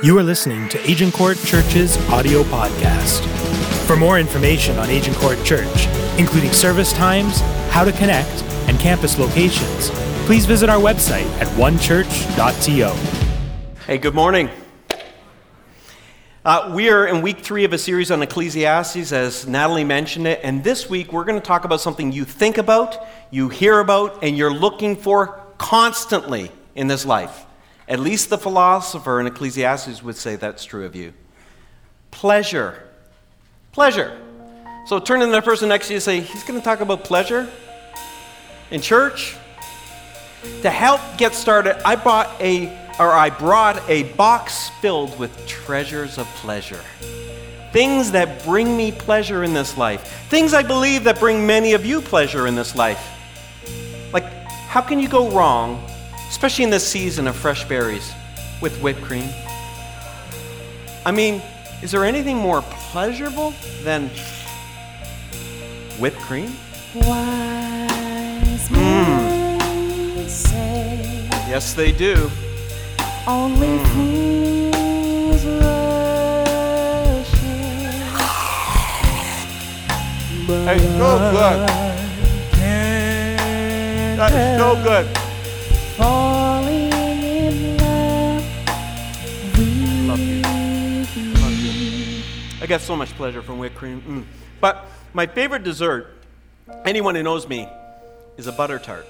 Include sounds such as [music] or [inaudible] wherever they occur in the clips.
You are listening to Agincourt Church's audio podcast. For more information on Agincourt Church, including service times, how to connect, and campus locations, please visit our website at onechurch.to. Hey, good morning. Uh, we are in week three of a series on Ecclesiastes, as Natalie mentioned it, and this week we're going to talk about something you think about, you hear about, and you're looking for constantly in this life. At least the philosopher in Ecclesiastes would say that's true of you. Pleasure. Pleasure. So turn to the person next to you and say, He's going to talk about pleasure in church. To help get started, I bought a or I brought a box filled with treasures of pleasure. Things that bring me pleasure in this life. Things I believe that bring many of you pleasure in this life. Like, how can you go wrong especially in this season of fresh berries with whipped cream. I mean, is there anything more pleasurable than whipped cream? Wise men mm. say Yes, they do. Only mm. fools rush in. Hey, so good. That is so good. Falling in love Love you. Love you. I got so much pleasure from whipped cream. Mm. But my favorite dessert, anyone who knows me, is a butter tart.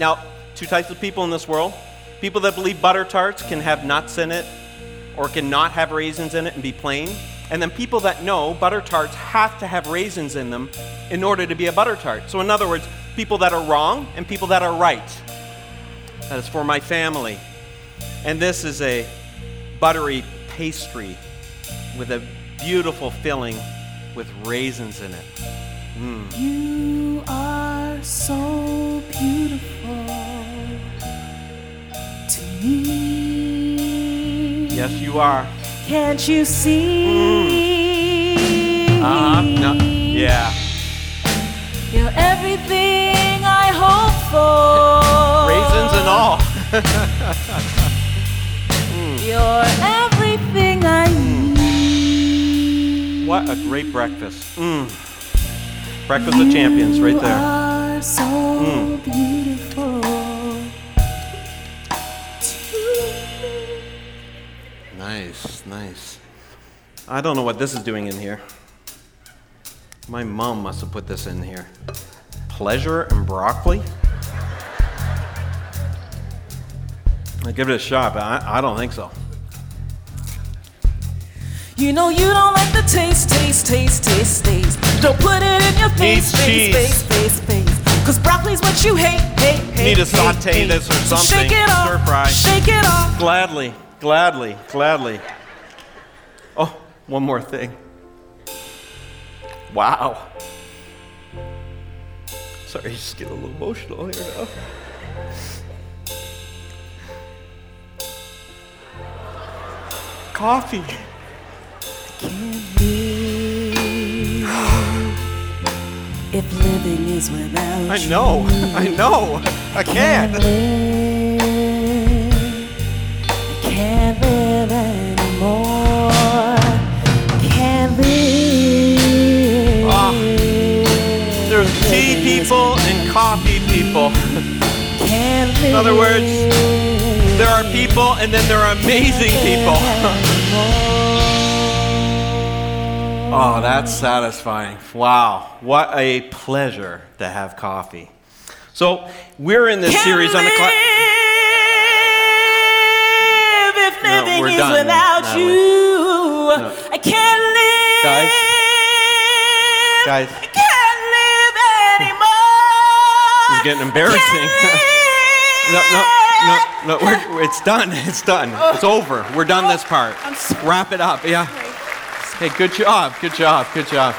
Now, two types of people in this world people that believe butter tarts can have nuts in it or can not have raisins in it and be plain. And then people that know butter tarts have to have raisins in them in order to be a butter tart. So, in other words, people that are wrong and people that are right. Is for my family. And this is a buttery pastry with a beautiful filling with raisins in it. Mm. You are so beautiful to me. Yes, you are. Can't you see? Mm. Uh-huh. No. Yeah. You're everything I hope for and all. [laughs] You're everything I need. What a great breakfast. Mm. Breakfast of champions right there. Are so mm. beautiful. Nice, nice. I don't know what this is doing in here. My mom must have put this in here. Pleasure and broccoli? I give it a shot, but I, I don't think so. You know you don't like the taste, taste, taste, taste, taste. Don't put it in your face, Needs face, cheese. face, face, face. Cause broccoli's what you hate, hate, hate. Need to hate, saute hate. this or something. shake it off, Stir fry. shake it off. Gladly, gladly, gladly. Oh, one more thing. Wow. Sorry, just get a little emotional here now. Coffee. Can't live if living is without I know, you. I know. I can't. live. I can't live anymore. Can't live. Ah, There's tea people and coffee people. Can't live. In other words, There are people and then there are amazing people. [laughs] oh, that's satisfying. Wow. What a pleasure to have coffee. So, we're in this Can't series on the class. if No, we're is done, without you. No. I can't live. Guys. Guys. I can't live anymore. This is getting embarrassing. [laughs] No, no, no, no. We're, it's done. [laughs] It's done. It's over. We're done this part. Oh, sorry. Wrap it up. Yeah. Hey, good job. Good job. Good job.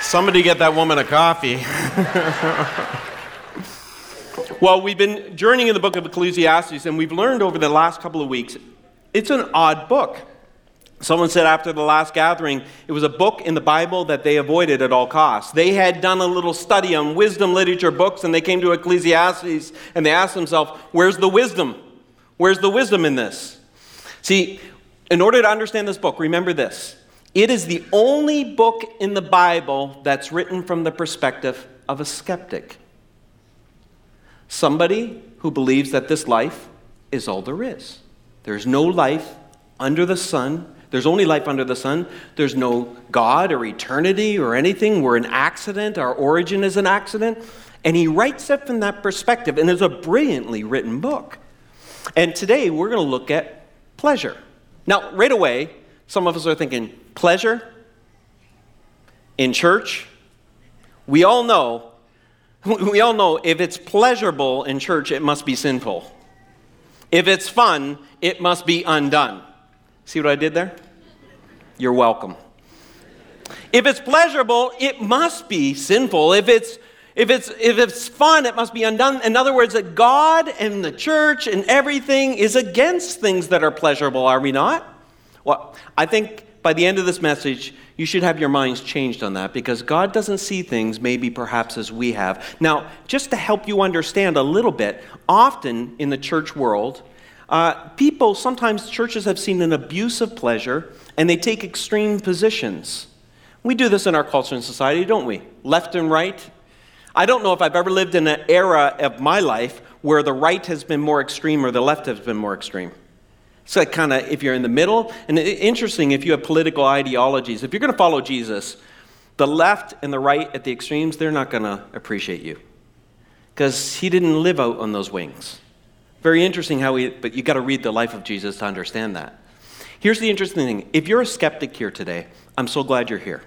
Somebody get that woman a coffee. [laughs] well, we've been journeying in the book of Ecclesiastes, and we've learned over the last couple of weeks it's an odd book. Someone said after the last gathering, it was a book in the Bible that they avoided at all costs. They had done a little study on wisdom literature books and they came to Ecclesiastes and they asked themselves, Where's the wisdom? Where's the wisdom in this? See, in order to understand this book, remember this it is the only book in the Bible that's written from the perspective of a skeptic. Somebody who believes that this life is all there is. There's no life under the sun there's only life under the sun. There's no God or eternity or anything. We're an accident. Our origin is an accident. And he writes it from that perspective, and it's a brilliantly written book. And today we're going to look at pleasure. Now, right away, some of us are thinking, pleasure in church? We all know, [laughs] we all know if it's pleasurable in church, it must be sinful. If it's fun, it must be undone. See what I did there? You're welcome. If it's pleasurable, it must be sinful. If it's if it's if it's fun, it must be undone. In other words, that God and the church and everything is against things that are pleasurable, are we not? Well, I think by the end of this message, you should have your minds changed on that because God doesn't see things maybe perhaps as we have. Now, just to help you understand a little bit, often in the church world, uh, people, sometimes churches have seen an abuse of pleasure and they take extreme positions. We do this in our culture and society, don't we? Left and right. I don't know if I've ever lived in an era of my life where the right has been more extreme or the left has been more extreme. It's like kind of if you're in the middle, and interesting if you have political ideologies, if you're going to follow Jesus, the left and the right at the extremes, they're not going to appreciate you because he didn't live out on those wings. Very interesting how he, but you got to read the life of Jesus to understand that. Here's the interesting thing if you're a skeptic here today, I'm so glad you're here.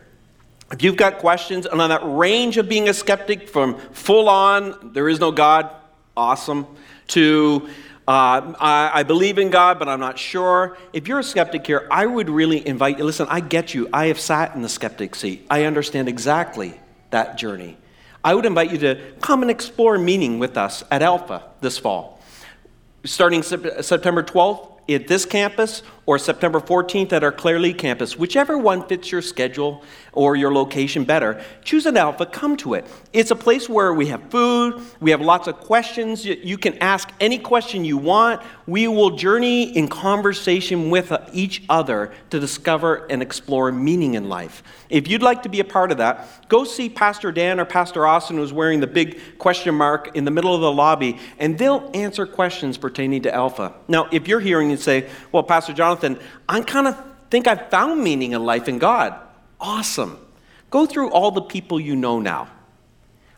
If you've got questions, and on that range of being a skeptic from full on, there is no God, awesome, to uh, I, I, believe in God, but I'm not sure. If you're a skeptic here, I would really invite you. Listen, I get you. I have sat in the skeptic seat. I understand exactly that journey. I would invite you to come and explore meaning with us at Alpha this fall starting September 12th at this campus or September 14th at our Clairlea campus, whichever one fits your schedule or your location better, choose an Alpha, come to it. It's a place where we have food, we have lots of questions. You can ask any question you want. We will journey in conversation with uh, each other to discover and explore meaning in life. If you'd like to be a part of that, go see Pastor Dan or Pastor Austin, who's wearing the big question mark in the middle of the lobby, and they'll answer questions pertaining to Alpha. Now, if you're hearing and say, Well, Pastor Jonathan, I kind of think I've found meaning in life in God. Awesome. Go through all the people you know now.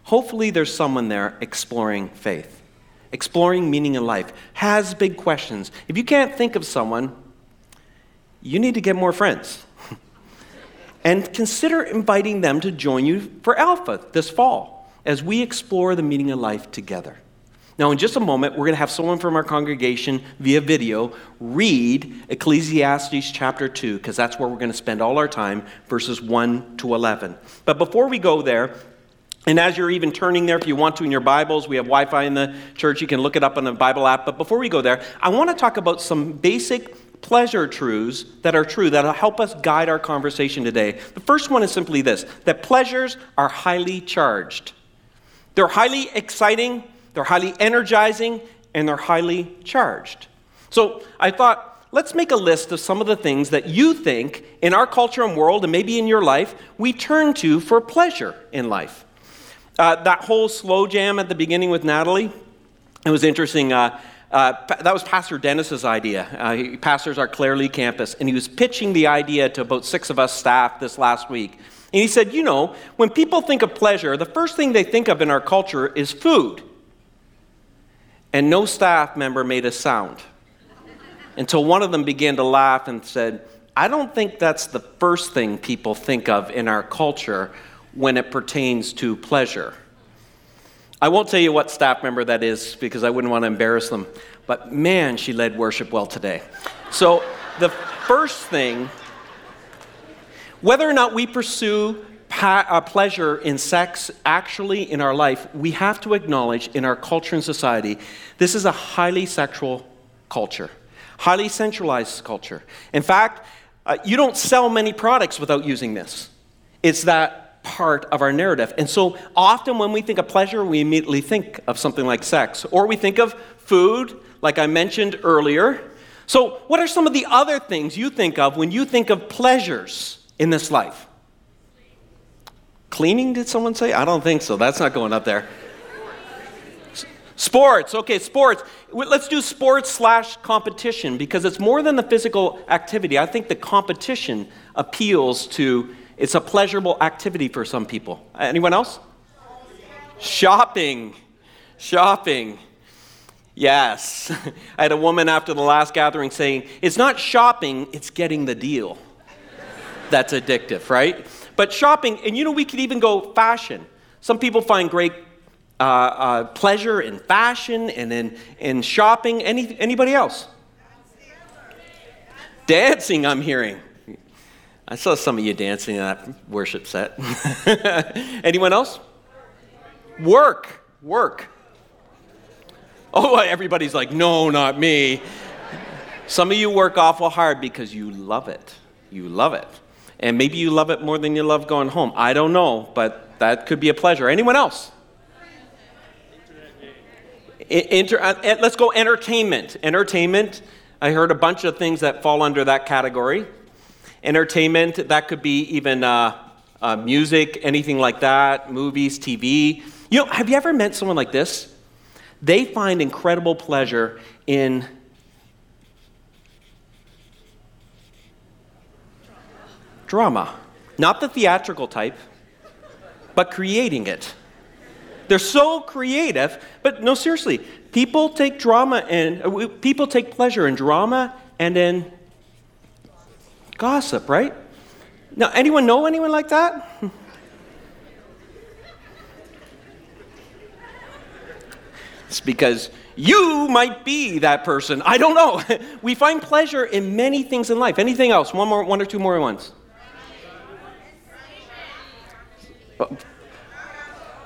Hopefully, there's someone there exploring faith, exploring meaning in life, has big questions. If you can't think of someone, you need to get more friends. [laughs] and consider inviting them to join you for Alpha this fall as we explore the meaning of life together. Now, in just a moment, we're going to have someone from our congregation via video read Ecclesiastes chapter 2, because that's where we're going to spend all our time, verses 1 to 11. But before we go there, and as you're even turning there, if you want to in your Bibles, we have Wi Fi in the church. You can look it up on the Bible app. But before we go there, I want to talk about some basic pleasure truths that are true that'll help us guide our conversation today. The first one is simply this that pleasures are highly charged, they're highly exciting, they're highly energizing, and they're highly charged. So I thought, let's make a list of some of the things that you think in our culture and world, and maybe in your life, we turn to for pleasure in life. Uh, that whole slow jam at the beginning with Natalie, it was interesting. Uh, uh, that was Pastor Dennis's idea. Uh, he pastors our Clairlea campus, and he was pitching the idea to about six of us staff this last week. And he said, You know, when people think of pleasure, the first thing they think of in our culture is food. And no staff member made a sound until one of them began to laugh and said, I don't think that's the first thing people think of in our culture when it pertains to pleasure. I won't tell you what staff member that is because I wouldn't want to embarrass them, but man, she led worship well today. So, the first thing, whether or not we pursue pa- pleasure in sex actually in our life, we have to acknowledge in our culture and society, this is a highly sexual culture, highly centralized culture. In fact, uh, you don't sell many products without using this. It's that part of our narrative. And so often when we think of pleasure, we immediately think of something like sex, or we think of food, like I mentioned earlier. So, what are some of the other things you think of when you think of pleasures in this life? Cleaning, did someone say? I don't think so. That's not going up there. Sports, okay, sports. Let's do sports slash competition because it's more than the physical activity. I think the competition appeals to, it's a pleasurable activity for some people. Anyone else? Shopping. Shopping. Yes. [laughs] I had a woman after the last gathering saying, it's not shopping, it's getting the deal. That's addictive, right? But shopping, and you know, we could even go fashion. Some people find great uh, uh, pleasure in fashion and in, in shopping. Any, anybody else? Dancing, I'm hearing. I saw some of you dancing in that worship set. [laughs] Anyone else? Work. Work. Oh, everybody's like, no, not me. Some of you work awful hard because you love it. You love it. And maybe you love it more than you love going home. I don't know, but that could be a pleasure. Anyone else? Inter, uh, let's go entertainment. Entertainment, I heard a bunch of things that fall under that category. Entertainment, that could be even uh, uh, music, anything like that, movies, TV. You know, have you ever met someone like this? They find incredible pleasure in drama. Not the theatrical type, but creating it. They're so creative, but no, seriously, people take drama and uh, people take pleasure in drama and in gossip, right? Now, anyone know anyone like that? [laughs] It's because you might be that person. I don't know. [laughs] we find pleasure in many things in life. Anything else? One more, one or two more ones.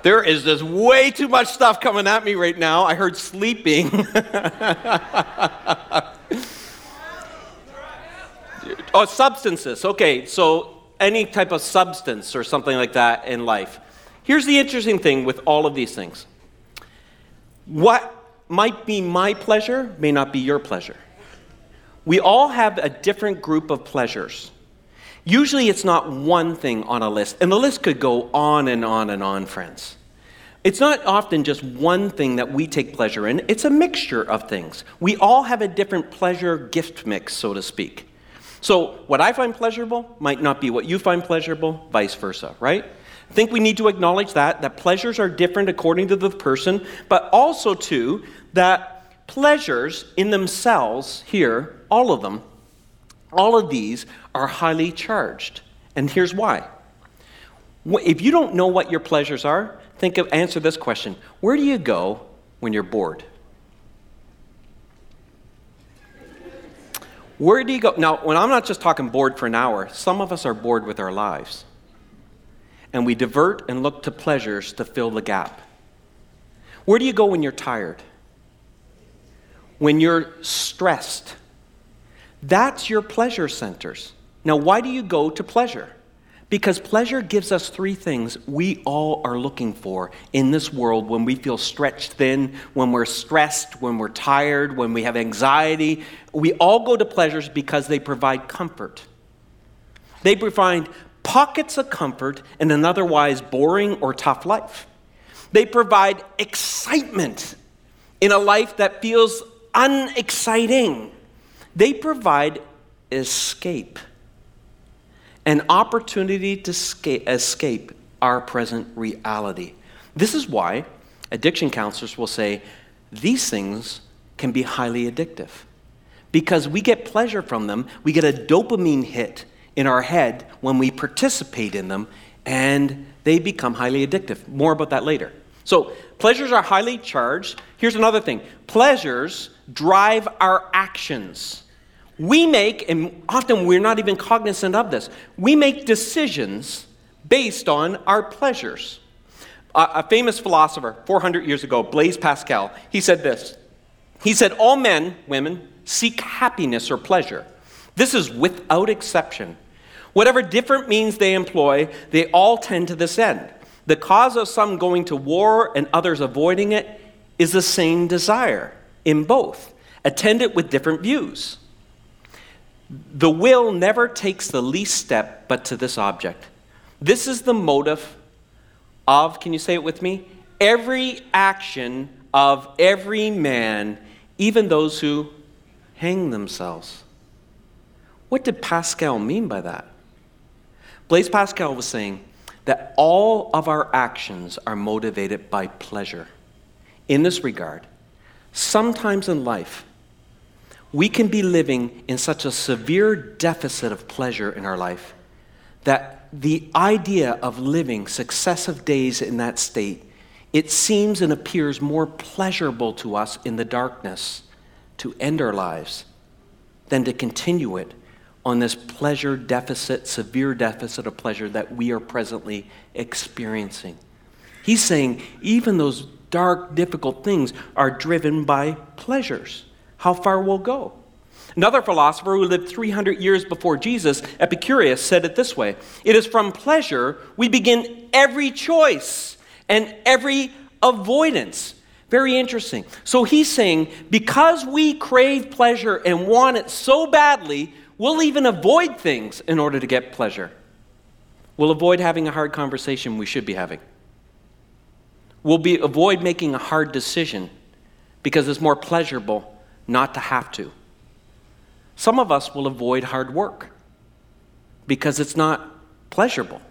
There is this way too much stuff coming at me right now. I heard sleeping. [laughs] oh, substances. Okay, so any type of substance or something like that in life. Here's the interesting thing with all of these things what might be my pleasure may not be your pleasure. We all have a different group of pleasures. Usually it's not one thing on a list, and the list could go on and on and on, friends. It's not often just one thing that we take pleasure in, it's a mixture of things. We all have a different pleasure gift mix, so to speak. So, what I find pleasurable might not be what you find pleasurable, vice versa, right? I think we need to acknowledge that, that pleasures are different according to the person, but also, too, that pleasures in themselves, here, all of them, all of these are highly charged. And here's why. If you don't know what your pleasures are, think of answer this question. Where do you go when you're bored? Where do you go? Now, when I'm not just talking bored for an hour, some of us are bored with our lives. And we divert and look to pleasures to fill the gap. Where do you go when you're tired? When you're stressed? That's your pleasure centers. Now, why do you go to pleasure? Because pleasure gives us three things we all are looking for in this world when we feel stretched thin, when we're stressed, when we're tired, when we have anxiety. We all go to pleasures because they provide comfort. They provide pockets of comfort in an otherwise boring or tough life. They provide excitement in a life that feels unexciting. They provide escape, an opportunity to escape our present reality. This is why addiction counselors will say these things can be highly addictive because we get pleasure from them, we get a dopamine hit in our head when we participate in them, and they become highly addictive. More about that later. So, pleasures are highly charged. Here's another thing pleasures drive our actions. We make, and often we're not even cognizant of this, we make decisions based on our pleasures. a famous philosopher 400 years ago, Blaise Pascal, he said this. He said, All men, women, seek happiness or pleasure. This is without exception. Whatever different means they employ, they all tend to this end. The cause of some going to war and others avoiding it is the same desire in both, attended with different views. The will never takes the least step but to this object. This is the motive of, can you say it with me? Every action of every man, even those who hang themselves. What did Pascal mean by that? Blaise Pascal was saying that all of our actions are motivated by pleasure. In this regard, sometimes in life, we can be living in such a severe deficit of pleasure in our life that the idea of living successive days in that state it seems and appears more pleasurable to us in the darkness to end our lives than to continue it on this pleasure deficit, severe deficit of pleasure that we are presently experiencing. He's saying even those dark, difficult things are driven by pleasures. How far we'll go. Another philosopher who lived 300 years before Jesus, Epicurus, said it this way It is from pleasure we begin every choice and every avoidance. Very interesting. So he's saying because we crave pleasure and want it so badly, we'll even avoid things in order to get pleasure. We'll avoid having a hard conversation we should be having. We'll be, avoid making a hard decision because it's more pleasurable not to have to. Some of us will avoid hard work because it's not pleasurable.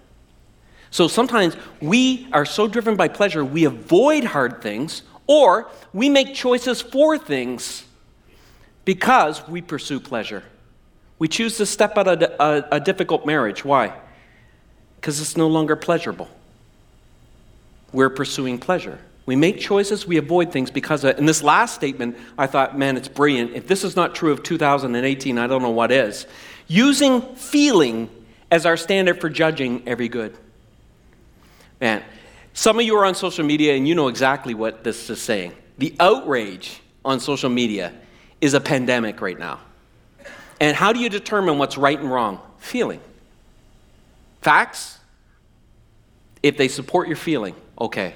So sometimes we are so driven by pleasure, we avoid hard things, or we make choices for things because we pursue pleasure. We choose to step out of a, a, a difficult marriage. Why? Because it's no longer pleasurable. We're pursuing pleasure. We make choices, we avoid things because of, in this last statement, I thought, man, it's brilliant. If this is not true of 2018, I don't know what is. Using feeling as our standard for judging every good. Man, some of you are on social media and you know exactly what this is saying. The outrage on social media is a pandemic right now. And how do you determine what's right and wrong? Feeling. Facts, if they support your feeling, okay.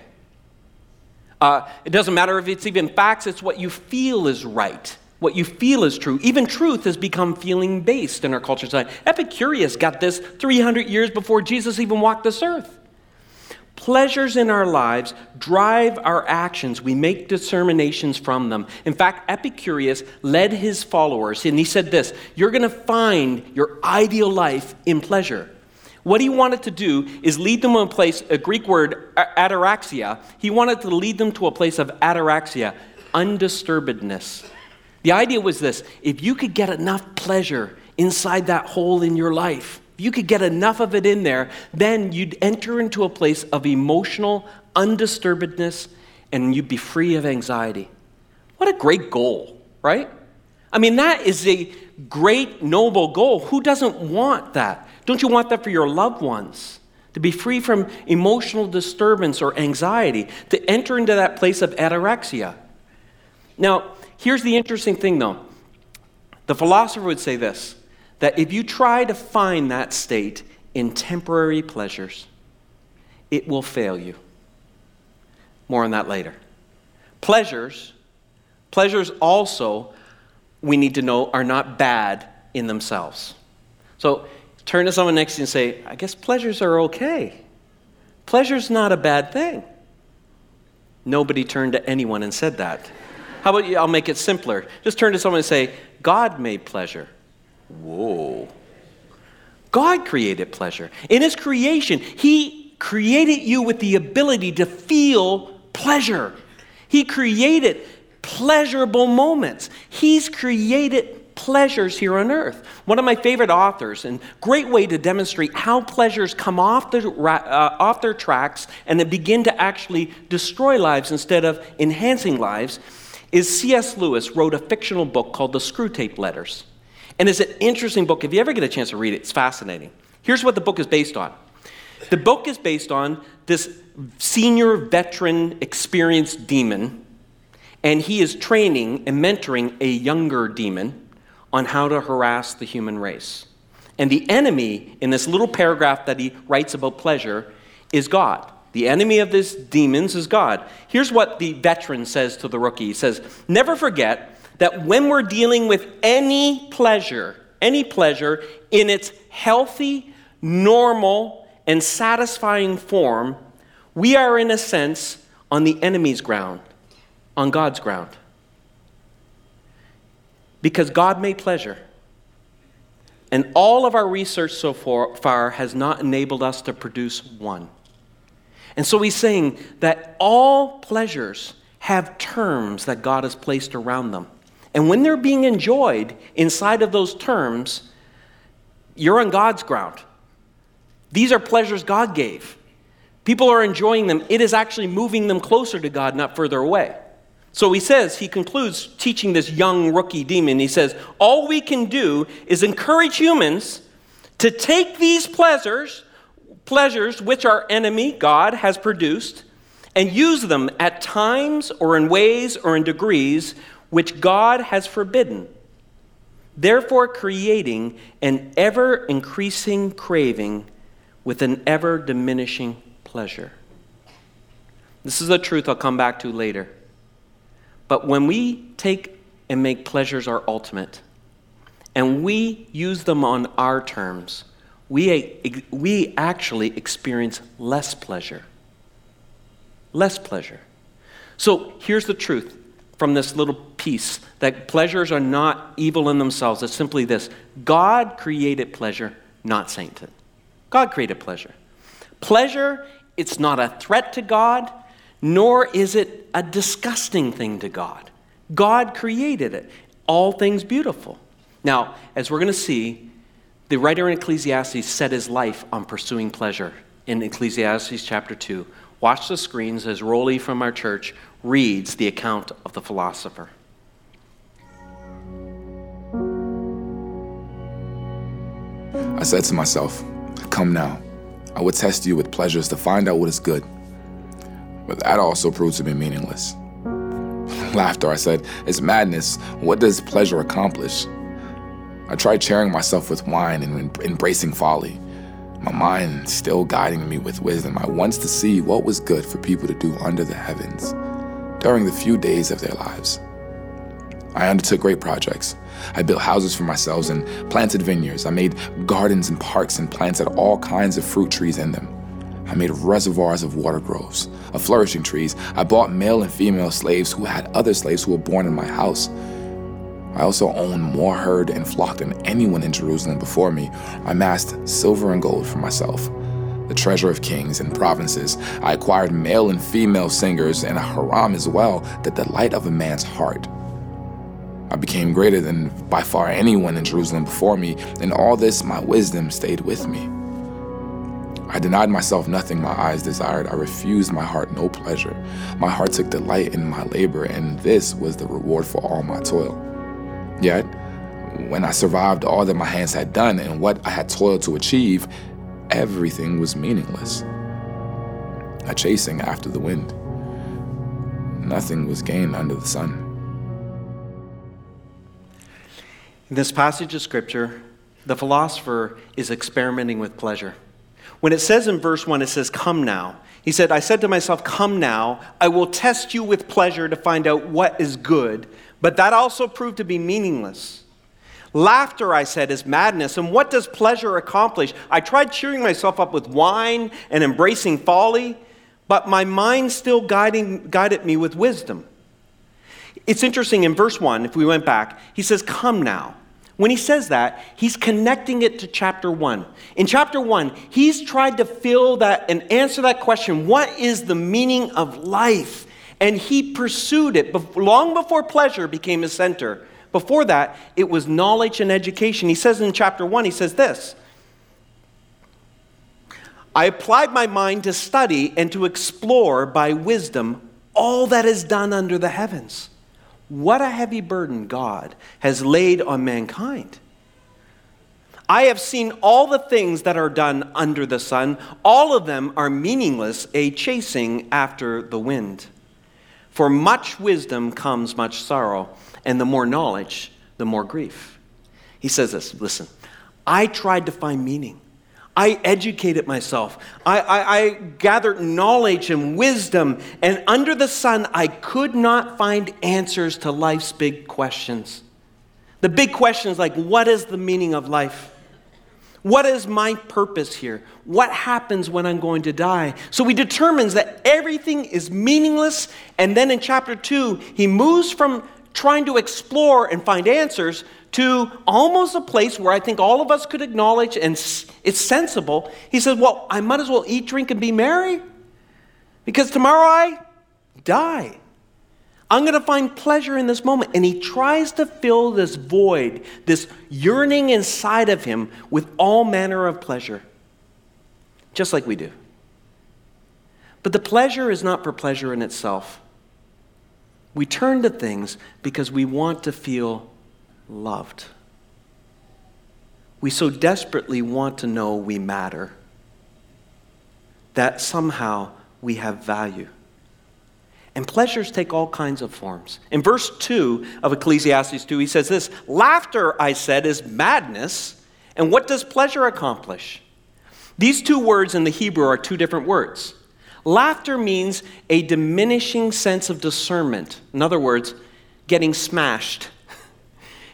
Uh, it doesn't matter if it's even facts, it's what you feel is right, what you feel is true. Even truth has become feeling based in our culture today. Epicurus got this 300 years before Jesus even walked this earth. Pleasures in our lives drive our actions. We make determinations from them. In fact, Epicurus led his followers, and he said this You're going to find your ideal life in pleasure. What he wanted to do is lead them to a place, a Greek word, ataraxia. He wanted to lead them to a place of ataraxia, undisturbedness. The idea was this if you could get enough pleasure inside that hole in your life, if you could get enough of it in there, then you'd enter into a place of emotional undisturbedness and you'd be free of anxiety. What a great goal, right? I mean, that is a great, noble goal. Who doesn't want that? Don't you want that for your loved ones? To be free from emotional disturbance or anxiety, to enter into that place of ataraxia. Now, here's the interesting thing though. The philosopher would say this that if you try to find that state in temporary pleasures, it will fail you. More on that later. Pleasures, pleasures also, we need to know, are not bad in themselves. So turn to someone next to you and say, I guess pleasures are okay. Pleasure's not a bad thing. Nobody turned to anyone and said that. How about you? I'll make it simpler. Just turn to someone and say, God made pleasure. Whoa. God created pleasure. In His creation, He created you with the ability to feel pleasure. He created pleasurable moments. He's created pleasures here on earth. One of my favorite authors, and great way to demonstrate how pleasures come off, the, uh, off their tracks and then begin to actually destroy lives instead of enhancing lives, is C.S. Lewis wrote a fictional book called The Screwtape Letters. And it's an interesting book. If you ever get a chance to read it, it's fascinating. Here's what the book is based on the book is based on this senior veteran experienced demon, and he is training and mentoring a younger demon on how to harass the human race. And the enemy in this little paragraph that he writes about pleasure is God. The enemy of these demons is God. Here's what the veteran says to the rookie He says, Never forget that when we're dealing with any pleasure, any pleasure in its healthy, normal, and satisfying form, we are, in a sense, on the enemy's ground, on God's ground. Because God made pleasure. And all of our research so far has not enabled us to produce one. And so he's saying that all pleasures have terms that God has placed around them. And when they're being enjoyed inside of those terms, you're on God's ground. These are pleasures God gave. People are enjoying them. It is actually moving them closer to God, not further away. So he says, he concludes teaching this young rookie demon. He says, All we can do is encourage humans to take these pleasures, pleasures which our enemy, God, has produced, and use them at times or in ways or in degrees which God has forbidden, therefore creating an ever increasing craving with an ever diminishing pleasure. This is a truth I'll come back to later. But when we take and make pleasures our ultimate, and we use them on our terms, we, we actually experience less pleasure. Less pleasure. So here's the truth from this little piece that pleasures are not evil in themselves. It's simply this God created pleasure, not Satan. God created pleasure. Pleasure, it's not a threat to God, nor is it a disgusting thing to God. God created it, all things beautiful. Now, as we're going to see, the writer in Ecclesiastes set his life on pursuing pleasure in Ecclesiastes chapter 2. Watch the screens as Rolly from our church reads the account of the philosopher. I said to myself, Come now, I will test you with pleasures to find out what is good. But that also proved to be meaningless. Laughter, I said, is madness. What does pleasure accomplish? I tried cheering myself with wine and embracing folly. My mind still guiding me with wisdom. I wants to see what was good for people to do under the heavens during the few days of their lives. I undertook great projects. I built houses for myself and planted vineyards. I made gardens and parks and planted all kinds of fruit trees in them. I made reservoirs of water groves, of flourishing trees. I bought male and female slaves who had other slaves who were born in my house. I also owned more herd and flock than anyone in Jerusalem before me. I amassed silver and gold for myself, the treasure of kings and provinces. I acquired male and female singers and a haram as well, the delight of a man's heart. I became greater than by far anyone in Jerusalem before me. In all this, my wisdom stayed with me. I denied myself nothing my eyes desired. I refused my heart no pleasure. My heart took delight in my labor, and this was the reward for all my toil. Yet, when I survived all that my hands had done and what I had toiled to achieve, everything was meaningless. A chasing after the wind. Nothing was gained under the sun. In this passage of Scripture, the philosopher is experimenting with pleasure. When it says in verse 1, it says, Come now. He said, I said to myself, Come now. I will test you with pleasure to find out what is good. But that also proved to be meaningless. Laughter, I said, is madness. And what does pleasure accomplish? I tried cheering myself up with wine and embracing folly, but my mind still guiding, guided me with wisdom. It's interesting in verse 1, if we went back, he says, Come now. When he says that, he's connecting it to chapter 1. In chapter 1, he's tried to fill that and answer that question what is the meaning of life? And he pursued it long before pleasure became his center. Before that, it was knowledge and education. He says in chapter 1, he says this I applied my mind to study and to explore by wisdom all that is done under the heavens. What a heavy burden God has laid on mankind. I have seen all the things that are done under the sun. All of them are meaningless, a chasing after the wind. For much wisdom comes much sorrow, and the more knowledge, the more grief. He says this listen, I tried to find meaning. I educated myself. I, I, I, gathered knowledge and wisdom, and under the sun, I could not find answers to life's big questions. The big questions like what is the meaning of life? What is my purpose here? What happens when I'm going to die? So he determines that everything is meaningless, and then in chapter 2, he moves from trying to explore and find answers to almost a place where I think all of us could acknowledge and it's sensible. He says, Well, I might as well eat, drink, and be merry because tomorrow I die. I'm going to find pleasure in this moment. And he tries to fill this void, this yearning inside of him, with all manner of pleasure, just like we do. But the pleasure is not for pleasure in itself. We turn to things because we want to feel loved. We so desperately want to know we matter, that somehow we have value. And pleasures take all kinds of forms. In verse 2 of Ecclesiastes 2, he says this Laughter, I said, is madness. And what does pleasure accomplish? These two words in the Hebrew are two different words. Laughter means a diminishing sense of discernment. In other words, getting smashed.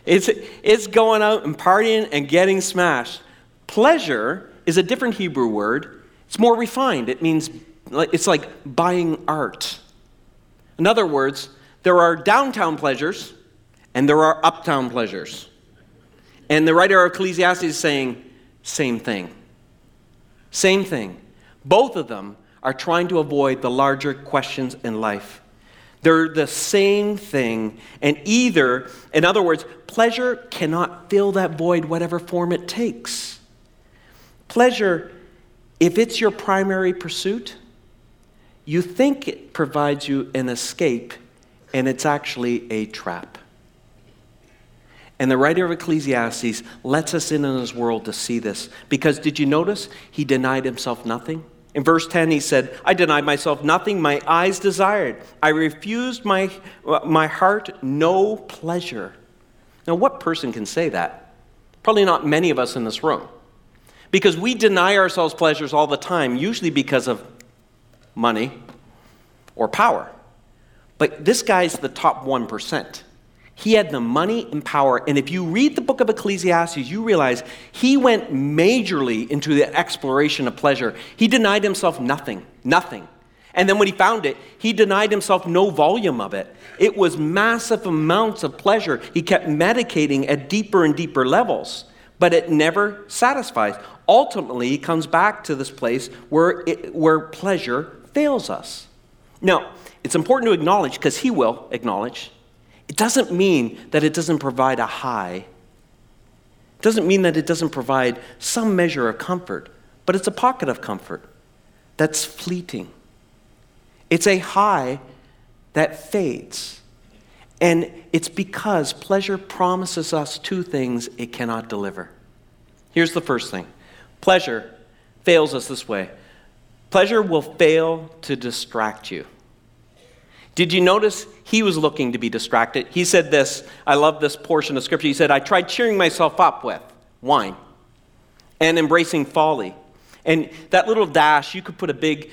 It's, it's going out and partying and getting smashed. Pleasure is a different Hebrew word. It's more refined. It means, it's like buying art. In other words, there are downtown pleasures and there are uptown pleasures. And the writer of Ecclesiastes is saying, same thing. Same thing. Both of them are trying to avoid the larger questions in life. They're the same thing. And either, in other words, pleasure cannot fill that void, whatever form it takes. Pleasure, if it's your primary pursuit, you think it provides you an escape, and it's actually a trap. And the writer of Ecclesiastes lets us in on his world to see this. Because did you notice he denied himself nothing? In verse 10, he said, I denied myself nothing my eyes desired. I refused my, my heart no pleasure. Now, what person can say that? Probably not many of us in this room. Because we deny ourselves pleasures all the time, usually because of money or power. But this guy's the top 1%. He had the money and power. And if you read the book of Ecclesiastes, you realize he went majorly into the exploration of pleasure. He denied himself nothing, nothing. And then when he found it, he denied himself no volume of it. It was massive amounts of pleasure. He kept medicating at deeper and deeper levels, but it never satisfies. Ultimately, he comes back to this place where, it, where pleasure fails us. Now, it's important to acknowledge, because he will acknowledge, it doesn't mean that it doesn't provide a high. It doesn't mean that it doesn't provide some measure of comfort, but it's a pocket of comfort that's fleeting. It's a high that fades. And it's because pleasure promises us two things it cannot deliver. Here's the first thing pleasure fails us this way pleasure will fail to distract you. Did you notice he was looking to be distracted? He said this, I love this portion of scripture. He said, I tried cheering myself up with wine and embracing folly. And that little dash, you could put a big,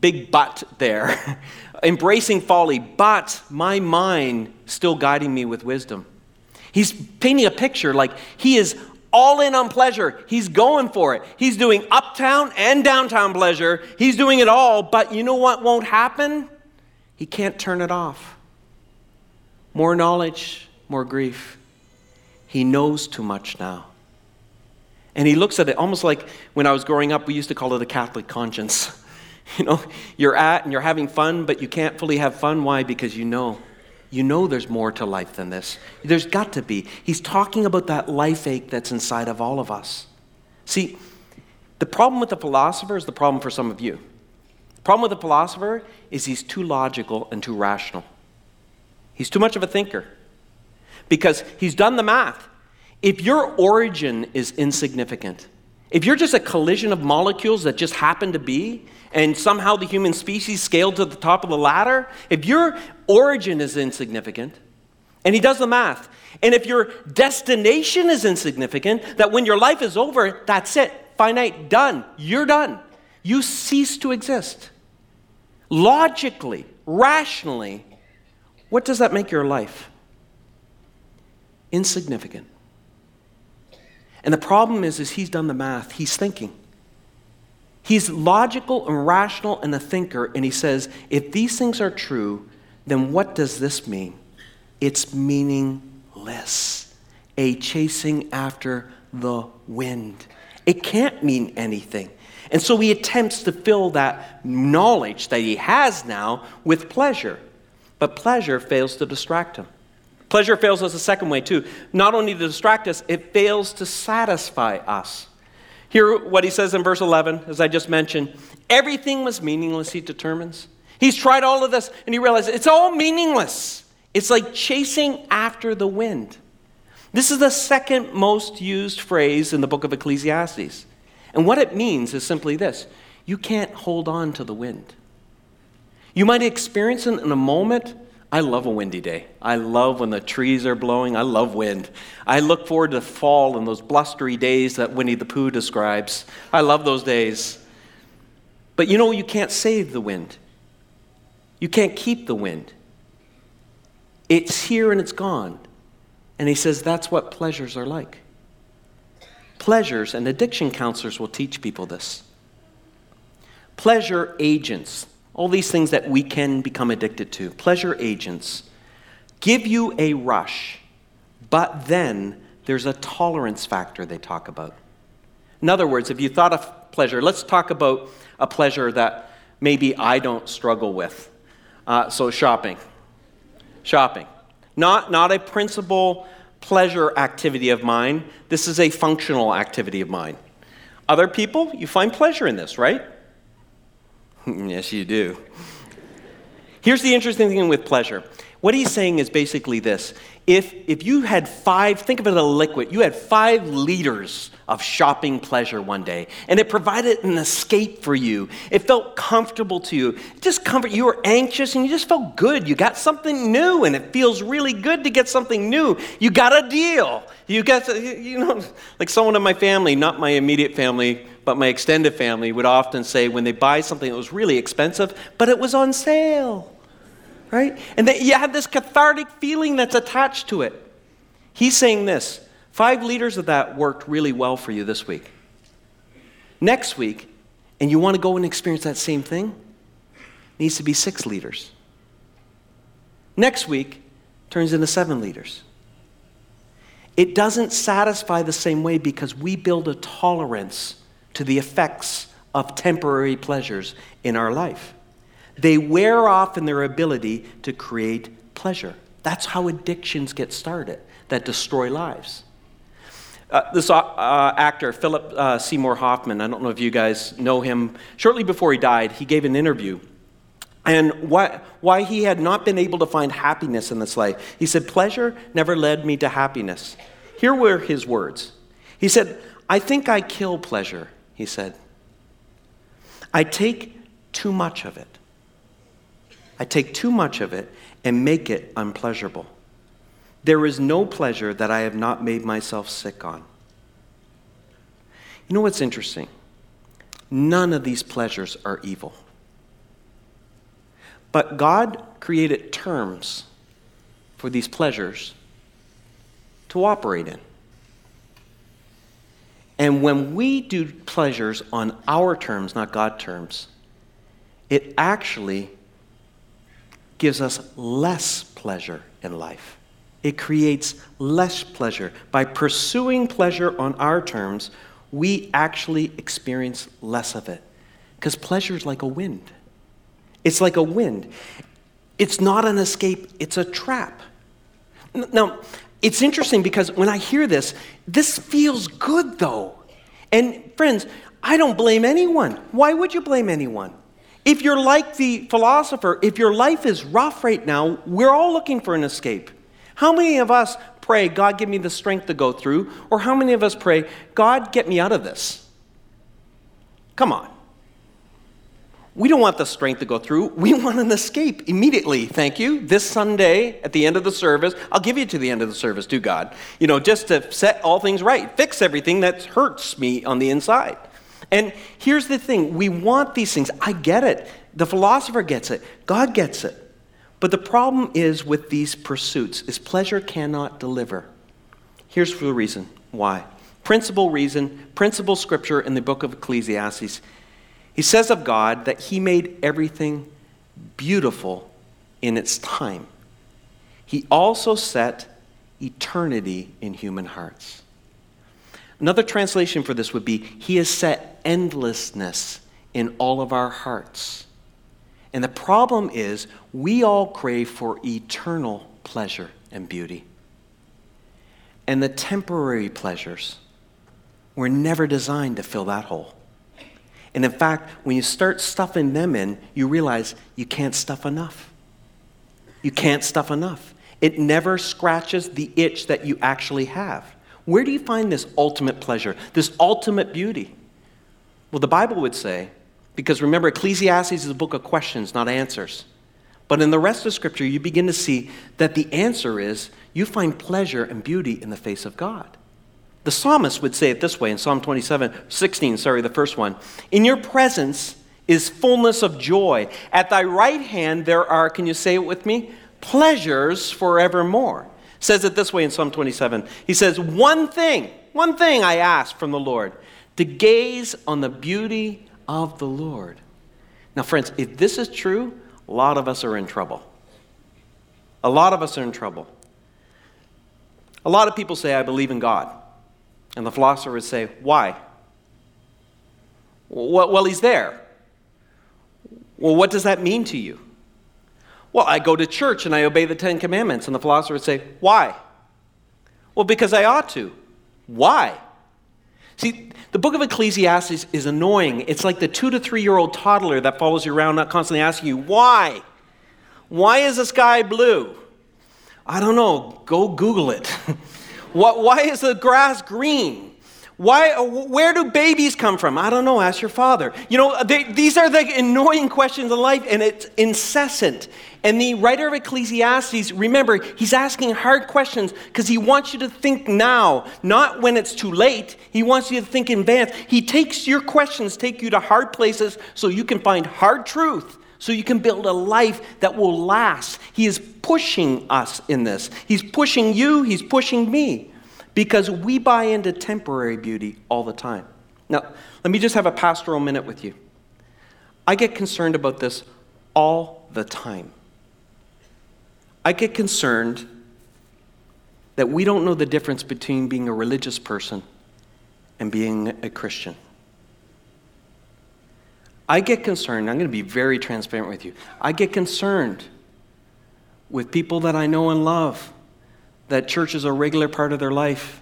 big but there. [laughs] embracing folly, but my mind still guiding me with wisdom. He's painting a picture like he is all in on pleasure. He's going for it. He's doing uptown and downtown pleasure. He's doing it all, but you know what won't happen? He can't turn it off. More knowledge, more grief. He knows too much now. And he looks at it almost like when I was growing up, we used to call it a Catholic conscience. [laughs] You know, you're at and you're having fun, but you can't fully have fun. Why? Because you know. You know there's more to life than this. There's got to be. He's talking about that life ache that's inside of all of us. See, the problem with the philosopher is the problem for some of you. Problem with the philosopher is he's too logical and too rational. He's too much of a thinker because he's done the math. If your origin is insignificant, if you're just a collision of molecules that just happen to be, and somehow the human species scaled to the top of the ladder, if your origin is insignificant, And he does the math. And if your destination is insignificant, that when your life is over, that's it, finite, done, you're done. You cease to exist. Logically, rationally, what does that make your life? Insignificant. And the problem is, is he's done the math. He's thinking. He's logical and rational and a thinker, and he says, if these things are true, then what does this mean? It's meaningless. A chasing after the wind. It can't mean anything. And so he attempts to fill that knowledge that he has now with pleasure. But pleasure fails to distract him. Pleasure fails us a second way, too. Not only to distract us, it fails to satisfy us. Hear what he says in verse 11, as I just mentioned. Everything was meaningless, he determines. He's tried all of this, and he realizes it's all meaningless. It's like chasing after the wind. This is the second most used phrase in the book of Ecclesiastes. And what it means is simply this you can't hold on to the wind. You might experience it in a moment. I love a windy day. I love when the trees are blowing. I love wind. I look forward to fall and those blustery days that Winnie the Pooh describes. I love those days. But you know, you can't save the wind, you can't keep the wind. It's here and it's gone. And he says that's what pleasures are like. Pleasures, and addiction counselors will teach people this. Pleasure agents, all these things that we can become addicted to, pleasure agents, give you a rush, but then there's a tolerance factor they talk about. In other words, if you thought of pleasure, let's talk about a pleasure that maybe I don't struggle with. Uh, so, shopping. Shopping. Not, not a principal pleasure activity of mine. This is a functional activity of mine. Other people, you find pleasure in this, right? [laughs] yes, you do. Here's the interesting thing with pleasure. What he's saying is basically this if, if you had five, think of it as a liquid, you had five liters of shopping pleasure one day, and it provided an escape for you. It felt comfortable to you. just comfort. You were anxious and you just felt good. You got something new, and it feels really good to get something new. You got a deal. You got, you know, [laughs] like someone in my family, not my immediate family, but my extended family, would often say when they buy something that was really expensive, but it was on sale right? And that you have this cathartic feeling that's attached to it. He's saying this five liters of that worked really well for you this week. Next week, and you want to go and experience that same thing, needs to be six liters. Next week turns into seven liters. It doesn't satisfy the same way because we build a tolerance to the effects of temporary pleasures in our life. They wear off in their ability to create pleasure. That's how addictions get started that destroy lives. Uh, this uh, uh, actor, Philip uh, Seymour Hoffman, I don't know if you guys know him, shortly before he died, he gave an interview. And why, why he had not been able to find happiness in this life. He said, Pleasure never led me to happiness. Here were his words. He said, I think I kill pleasure, he said. I take too much of it. I take too much of it and make it unpleasurable. There is no pleasure that I have not made myself sick on. You know what's interesting? None of these pleasures are evil. But God created terms for these pleasures to operate in. And when we do pleasures on our terms, not God terms, it actually gives us less pleasure in life. It creates less pleasure. By pursuing pleasure on our terms, we actually experience less of it. Because pleasure is like a wind. It's like a wind. It's not an escape, it's a trap. Now, it's interesting because when I hear this, this feels good though. And friends, I don't blame anyone. Why would you blame anyone? If you're like the philosopher, if your life is rough right now, we're all looking for an escape. How many of us pray, God, give me the strength to go through? Or how many of us pray, God, get me out of this? Come on. We don't want the strength to go through. [laughs] We want an escape immediately. Thank you. This Sunday at the end of the service, I'll give you to the end of the service, to God. You know, just to set all things right, fix everything that hurts me on the inside. And here's the thing we want these things. I get it. The philosopher gets it. God gets it. But the problem is with these pursuits is pleasure cannot deliver. Here's the reason why. Principal reason, principal scripture in the book of Ecclesiastes he says of God that He made everything beautiful in its time. He also set eternity in human hearts. Another translation for this would be He has set endlessness in all of our hearts. And the problem is, we all crave for eternal pleasure and beauty. And the temporary pleasures were never designed to fill that hole. And in fact, when you start stuffing them in, you realize you can't stuff enough. You can't stuff enough. It never scratches the itch that you actually have. Where do you find this ultimate pleasure, this ultimate beauty? Well, the Bible would say, because remember, Ecclesiastes is a book of questions, not answers. But in the rest of Scripture, you begin to see that the answer is you find pleasure and beauty in the face of God. The psalmist would say it this way in Psalm 27, 16, sorry, the first one. In your presence is fullness of joy. At thy right hand there are, can you say it with me? Pleasures forevermore. Says it this way in Psalm 27. He says, One thing, one thing I ask from the Lord, to gaze on the beauty of the Lord. Now, friends, if this is true, a lot of us are in trouble. A lot of us are in trouble. A lot of people say, I believe in God. And the philosopher would say, Why? Well, he's there. Well, what does that mean to you? Well, I go to church and I obey the Ten Commandments. And the philosopher would say, Why? Well, because I ought to. Why? See, the book of Ecclesiastes is annoying. It's like the two to three year old toddler that follows you around, not constantly asking you, Why? Why is the sky blue? I don't know. Go Google it. [laughs] Why is the grass green? Why, where do babies come from? I don't know. Ask your father. You know, they, these are the annoying questions of life, and it's incessant. And the writer of Ecclesiastes, remember, he's asking hard questions because he wants you to think now, not when it's too late. He wants you to think in advance. He takes your questions, take you to hard places so you can find hard truth so you can build a life that will last. He is pushing us in this. He's pushing you, he's pushing me because we buy into temporary beauty all the time. Now, let me just have a pastoral minute with you. I get concerned about this all the time. I get concerned that we don't know the difference between being a religious person and being a Christian. I get concerned, I'm going to be very transparent with you. I get concerned with people that I know and love that church is a regular part of their life,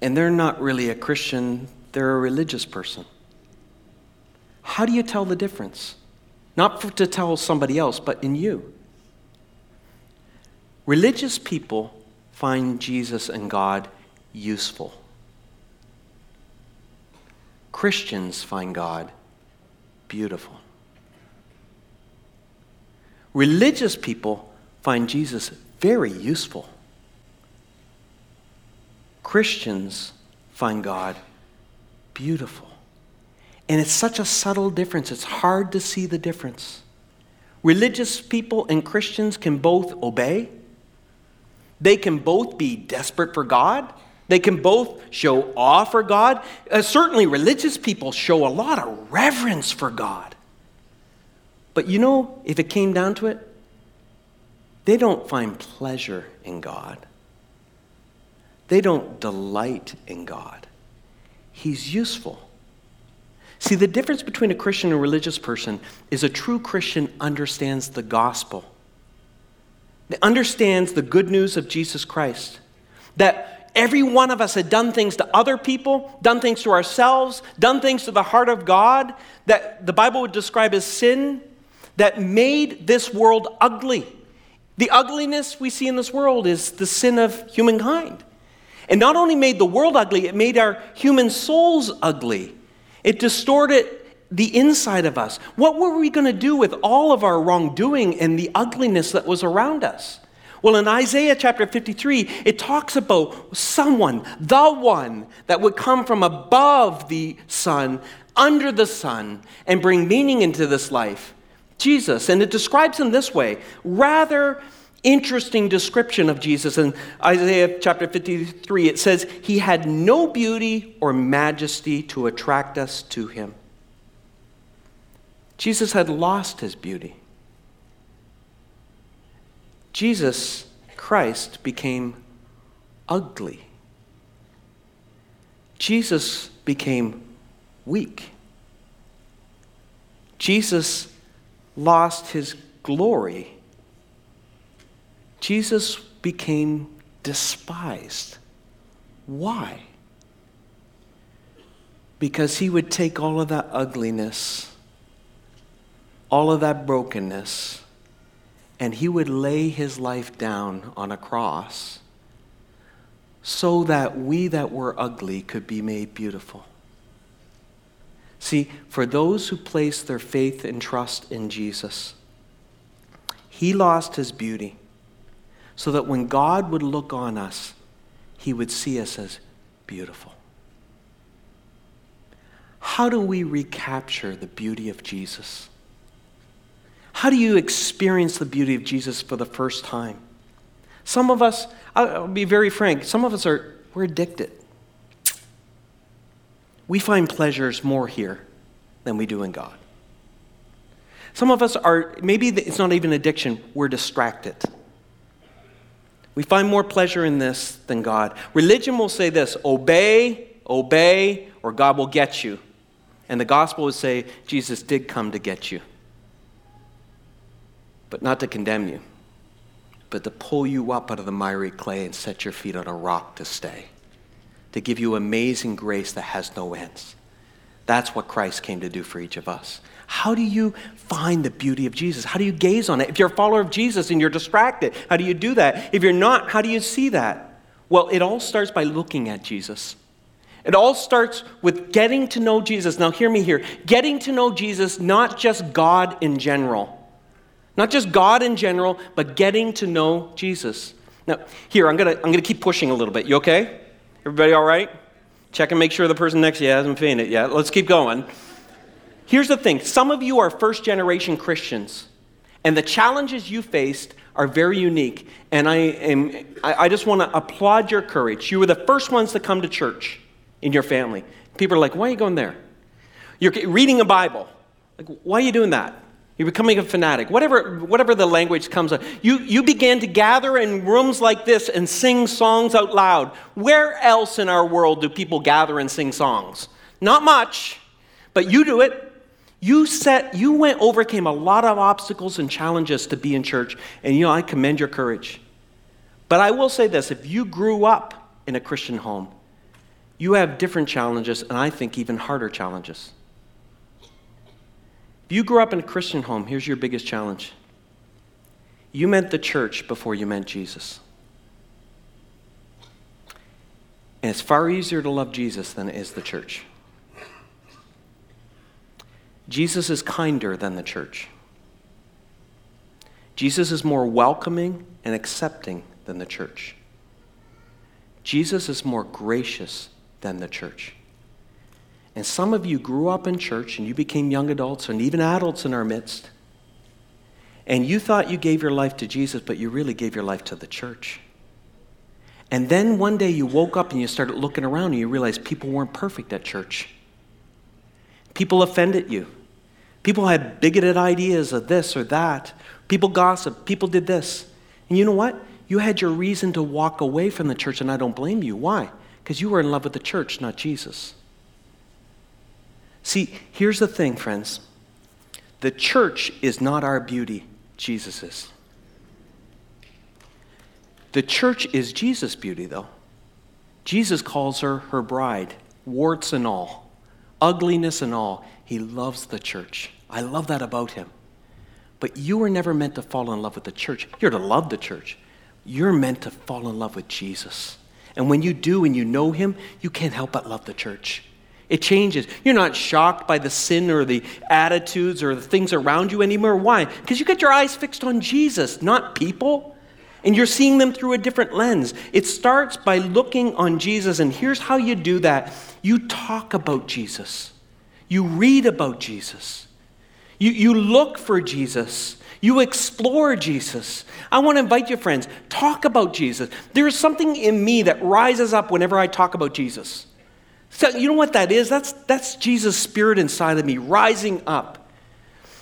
and they're not really a Christian, they're a religious person. How do you tell the difference? Not for, to tell somebody else, but in you. Religious people find Jesus and God useful. Christians find God beautiful. Religious people find Jesus very useful. Christians find God beautiful. And it's such a subtle difference, it's hard to see the difference. Religious people and Christians can both obey, they can both be desperate for God, they can both show awe for God. Uh, certainly, religious people show a lot of reverence for God. But you know, if it came down to it, they don't find pleasure in God. They don't delight in God. He's useful. See, the difference between a Christian and a religious person is a true Christian understands the gospel. They understands the good news of Jesus Christ. That every one of us had done things to other people, done things to ourselves, done things to the heart of God that the Bible would describe as sin that made this world ugly. The ugliness we see in this world is the sin of humankind. And not only made the world ugly, it made our human souls ugly. It distorted the inside of us. What were we going to do with all of our wrongdoing and the ugliness that was around us? Well, in Isaiah chapter 53, it talks about someone, the one that would come from above the sun, under the sun, and bring meaning into this life. Jesus. And it describes him this way rather interesting description of Jesus in Isaiah chapter 53. It says, He had no beauty or majesty to attract us to him. Jesus had lost his beauty. Jesus Christ became ugly. Jesus became weak. Jesus lost his glory. Jesus became despised. Why? Because he would take all of that ugliness, all of that brokenness, and he would lay his life down on a cross so that we that were ugly could be made beautiful. See, for those who place their faith and trust in Jesus, he lost his beauty so that when God would look on us, he would see us as beautiful. How do we recapture the beauty of Jesus? How do you experience the beauty of Jesus for the first time? Some of us, I'll be very frank, some of us are, we're addicted. We find pleasures more here than we do in God. Some of us are, maybe it's not even addiction, we're distracted. We find more pleasure in this than God. Religion will say this obey, obey, or God will get you. And the gospel would say Jesus did come to get you, but not to condemn you, but to pull you up out of the miry clay and set your feet on a rock to stay to give you amazing grace that has no ends. That's what Christ came to do for each of us. How do you find the beauty of Jesus? How do you gaze on it? If you're a follower of Jesus and you're distracted, how do you do that? If you're not, how do you see that? Well, it all starts by looking at Jesus. It all starts with getting to know Jesus. Now, hear me here. Getting to know Jesus, not just God in general. Not just God in general, but getting to know Jesus. Now, here, I'm going to I'm to keep pushing a little bit. You okay? Everybody all right? Check and make sure the person next to you hasn't fainted yet. Let's keep going. Here's the thing some of you are first generation Christians, and the challenges you faced are very unique. And I, am, I, just want to applaud your courage. You were the first ones to come to church in your family. People are like, why are you going there? You're reading a Bible. Like, why are you doing that? You're becoming a fanatic. Whatever, whatever the language comes up. You, you began to gather in rooms like this and sing songs out loud. Where else in our world do people gather and sing songs? Not much, but you do it. You set, you went, overcame a lot of obstacles and challenges to be in church, and you know, I commend your courage. But I will say this if you grew up in a Christian home, you have different challenges, and I think even harder challenges If you grew up in a Christian home, here's your biggest challenge. You meant the church before you meant Jesus. And it's far easier to love Jesus than it is the church. Jesus is kinder than the church. Jesus is more welcoming and accepting than the church. Jesus is more gracious than the church. And some of you grew up in church and you became young adults and even adults in our midst. And you thought you gave your life to Jesus, but you really gave your life to the church. And then one day you woke up and you started looking around and you realized people weren't perfect at church. People offended you. People had bigoted ideas of this or that. People gossiped. People did this. And you know what? You had your reason to walk away from the church, and I don't blame you. Why? Because you were in love with the church, not Jesus. See, here's the thing, friends the church is not our beauty, Jesus is. The church is Jesus' beauty, though. Jesus calls her her bride, warts and all, ugliness and all. He loves the church. I love that about him. But you were never meant to fall in love with the church. You're to love the church. You're meant to fall in love with Jesus. And when you do and you know him, you can't help but love the church. It changes. You're not shocked by the sin or the attitudes or the things around you anymore. Why? Because you get your eyes fixed on Jesus, not people. And you're seeing them through a different lens. It starts by looking on Jesus, and here's how you do that you talk about Jesus, you read about Jesus, you, you look for Jesus. You explore Jesus. I want to invite you, friends, talk about Jesus. There is something in me that rises up whenever I talk about Jesus. So, you know what that is? That's, that's Jesus' spirit inside of me rising up.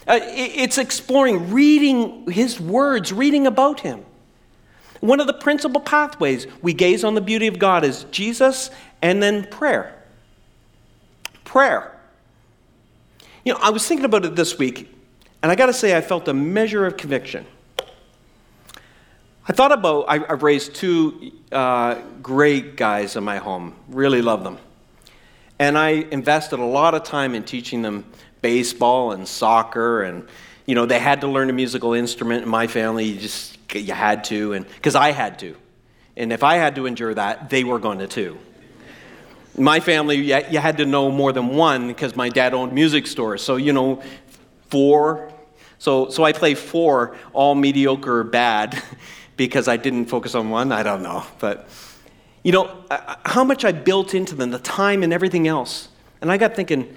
Uh, it, it's exploring, reading his words, reading about him. One of the principal pathways we gaze on the beauty of God is Jesus and then prayer. Prayer. You know, I was thinking about it this week, and I got to say, I felt a measure of conviction. I thought about, I, have raised two uh, great guys in my home, really love them. And I invested a lot of time in teaching them baseball and soccer, and, you know, they had to learn a musical instrument in my family, you just, you had to, and because I had to. And if I had to endure that, they were going to too my family, you had to know more than one because my dad owned music stores. So, you know, four. So, so I play four, all mediocre or bad, [laughs] because I didn't focus on one. I don't know. But, you know, how much I built into them, the time and everything else. And I got thinking,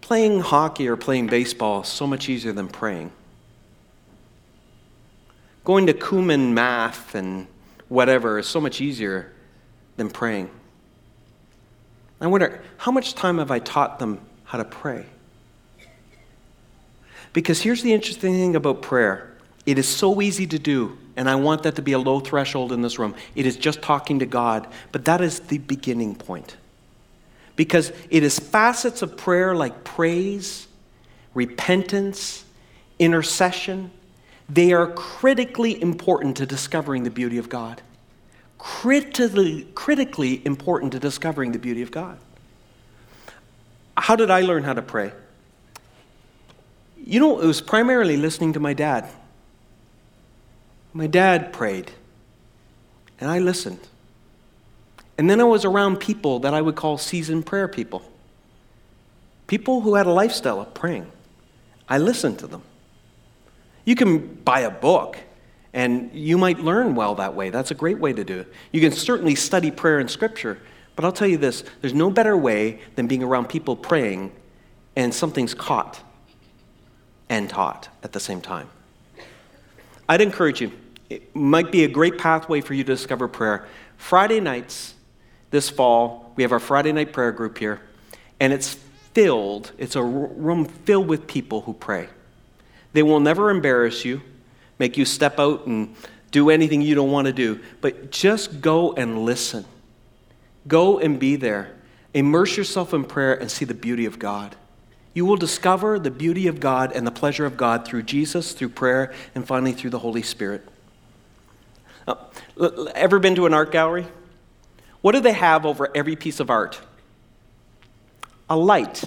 playing hockey or playing baseball is so much easier than praying. Going to Kumon math and whatever is so much easier than praying. I wonder, how much time have I taught them how to pray? Because here's the interesting thing about prayer it is so easy to do, and I want that to be a low threshold in this room. It is just talking to God, but that is the beginning point. Because it is facets of prayer like praise, repentance, intercession. They are critically important to discovering the beauty of God critically, critically important to discovering the beauty of God. How did I learn how to pray? You know, it was primarily listening to my dad. My dad prayed, and I listened. And then I was around people that I would call seasoned prayer people. People who had a lifestyle of praying. I listened to them. You can buy a book and you might learn well that way. That's a great way to do it. You can certainly study prayer in Scripture, but I'll tell you this there's no better way than being around people praying and something's caught and taught at the same time. I'd encourage you, it might be a great pathway for you to discover prayer. Friday nights this fall, we have our Friday night prayer group here, and it's filled, it's a room filled with people who pray. They will never embarrass you make you step out and do anything you don't want to do. But just go and listen. Go and be there. Immerse yourself in prayer and see the beauty of God. You will discover the beauty of God and the pleasure of God through Jesus, through prayer, and finally through the Holy Spirit. Uh, ever been to an art gallery? What do they have over every piece of art? A light.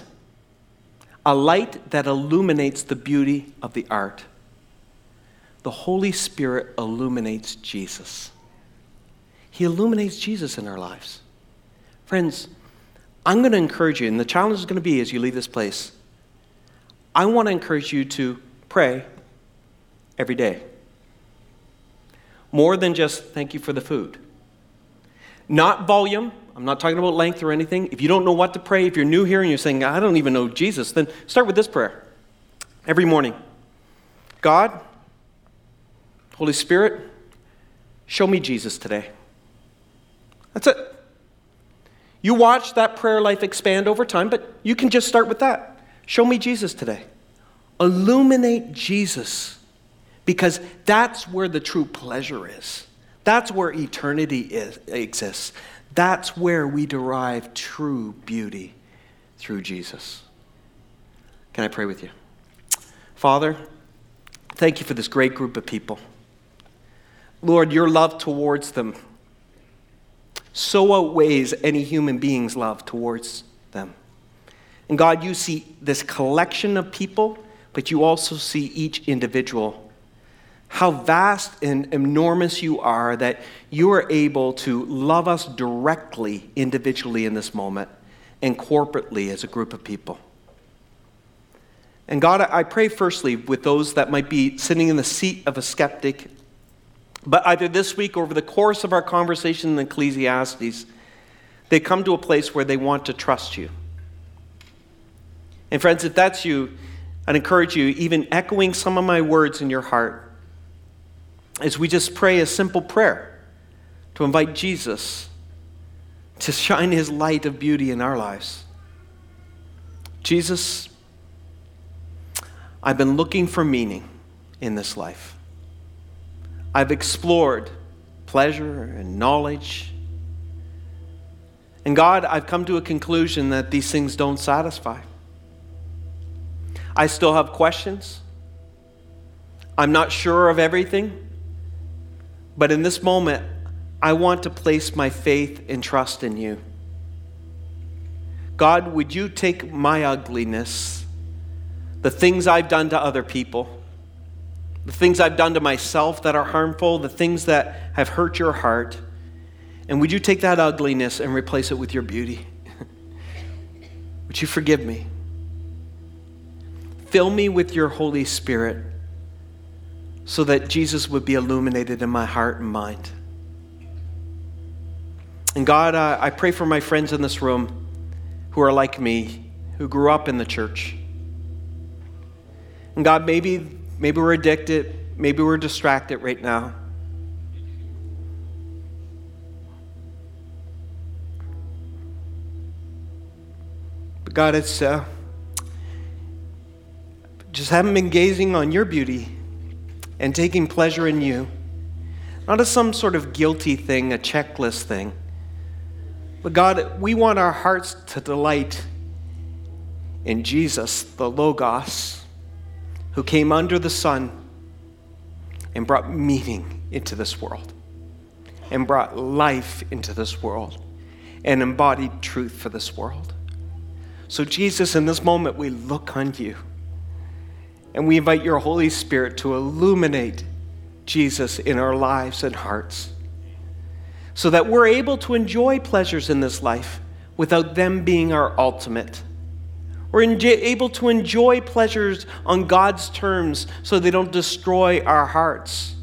A light that illuminates the beauty of the art the Holy Spirit illuminates Jesus. He illuminates Jesus in our lives. Friends, I'm going to encourage you, and the challenge is going to be as you leave this place, I want to encourage you to pray every day. More than just thank you for the food. Not volume. I'm not talking about length or anything. If you don't know what to pray, if you're new here and you're saying, I don't even know Jesus, then start with this prayer every morning God, Holy Spirit, show me Jesus today. That's it. You watch that prayer life expand over time, but you can just start with that. Show me Jesus today. Illuminate Jesus because that's where the true pleasure is. That's where eternity is, exists. That's where we derive true beauty through Jesus. Can I pray with you? Father, thank you for this great group of people. Lord, your love towards them so outweighs any human being's love towards them. And God, you see this collection of people, but you also see each individual. how vast and enormous you are that you are able to love us directly, individually in this moment, and corporately as a group of people. And God, I pray firstly with those that might be sitting in the seat of a skeptic, but either this week or over the course of our conversation in Ecclesiastes, they come to a place where they want to trust you. And friends, if that's you, I'd encourage you, even echoing some of my words in your heart, as we just pray a simple prayer to invite Jesus to shine his light of beauty in our lives. Jesus, I've been looking for meaning in this life. I've explored pleasure and knowledge. And God, I've come to a conclusion that these things don't satisfy. I still have questions. I'm not sure of everything. But in this moment, I want to place my faith and trust in you. God, would you take my ugliness, the things I've done to other people, the things I've done to myself that are harmful, the things that have hurt your heart, and would you take that ugliness and replace it with your beauty? [laughs] would you forgive me? Fill me with your Holy Spirit so that Jesus would be illuminated in my heart and mind. And God, uh, I pray for my friends in this room who are like me, who grew up in the church. And God, maybe, maybe we're addicted, maybe we're distracted right now. But God, it's uh, just haven't been gazing on your beauty and taking pleasure in you, not as some sort of guilty thing, a checklist thing. But God, we want our hearts to delight in Jesus, the Logos, who came under the sun and brought meaning into this world, and brought life into this world, and embodied truth for this world. So, Jesus, in this moment, we look on you. And we invite your Holy Spirit to illuminate Jesus in our lives and hearts so that we're able to enjoy pleasures in this life without them being our ultimate. We're able to enjoy pleasures on God's terms so they don't destroy our hearts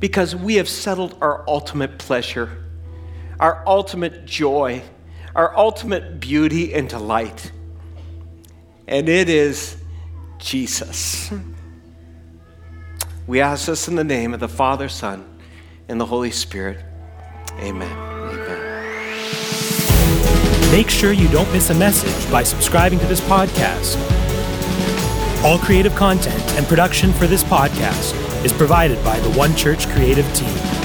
because we have settled our ultimate pleasure, our ultimate joy, our ultimate beauty and delight. And it is Jesus. We ask this in the name of the Father, Son, and the Holy Spirit. Amen. Amen. Make sure you don't miss a message by subscribing to this podcast. All creative content and production for this podcast is provided by the One Church creative team.